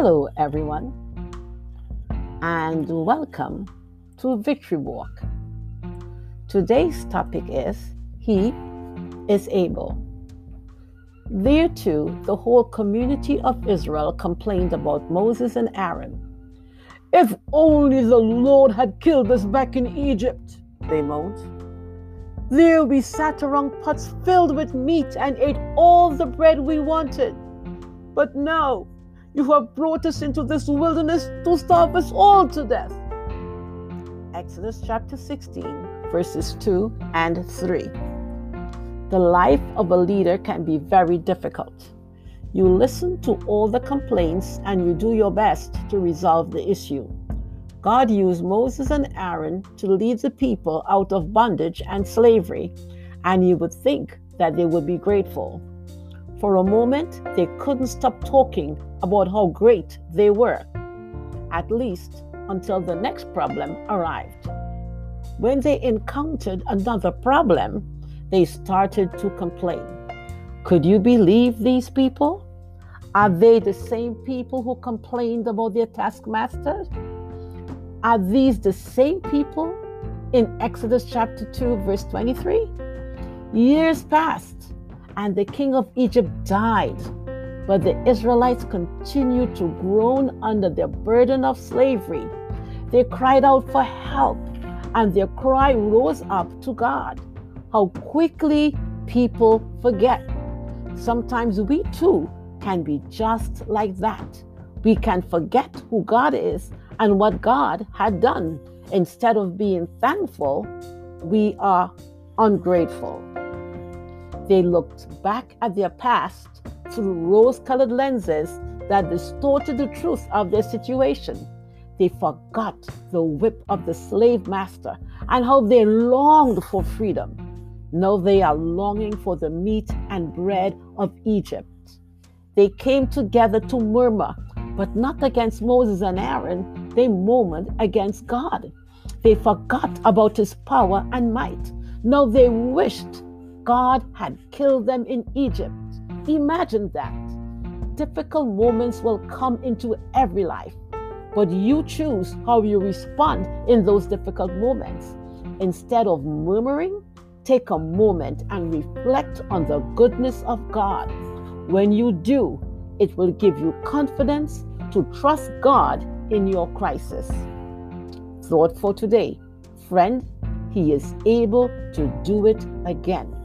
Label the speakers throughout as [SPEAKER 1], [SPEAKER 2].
[SPEAKER 1] Hello, everyone, and welcome to Victory Walk. Today's topic is He is able. There too, the whole community of Israel complained about Moses and Aaron. If only the Lord had killed us back in Egypt, they moaned. There we sat around pots filled with meat and ate all the bread we wanted. But now you have brought us into this wilderness to starve us all to death. Exodus chapter 16, verses 2 and 3. The life of a leader can be very difficult. You listen to all the complaints and you do your best to resolve the issue. God used Moses and Aaron to lead the people out of bondage and slavery, and you would think that they would be grateful. For a moment, they couldn't stop talking about how great they were, at least until the next problem arrived. When they encountered another problem, they started to complain. Could you believe these people? Are they the same people who complained about their taskmasters? Are these the same people in Exodus chapter 2, verse 23? Years passed and the king of Egypt died. But the Israelites continued to groan under their burden of slavery. They cried out for help, and their cry rose up to God. How quickly people forget. Sometimes we too can be just like that. We can forget who God is and what God had done. Instead of being thankful, we are ungrateful. They looked back at their past through rose colored lenses that distorted the truth of their situation. They forgot the whip of the slave master and how they longed for freedom. Now they are longing for the meat and bread of Egypt. They came together to murmur, but not against Moses and Aaron. They murmured against God. They forgot about his power and might. Now they wished God had killed them in Egypt. Imagine that. Difficult moments will come into every life, but you choose how you respond in those difficult moments. Instead of murmuring, take a moment and reflect on the goodness of God. When you do, it will give you confidence to trust God in your crisis. Thought for today Friend, He is able to do it again.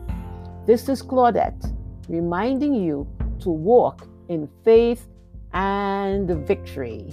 [SPEAKER 1] This is Claudette reminding you to walk in faith and victory.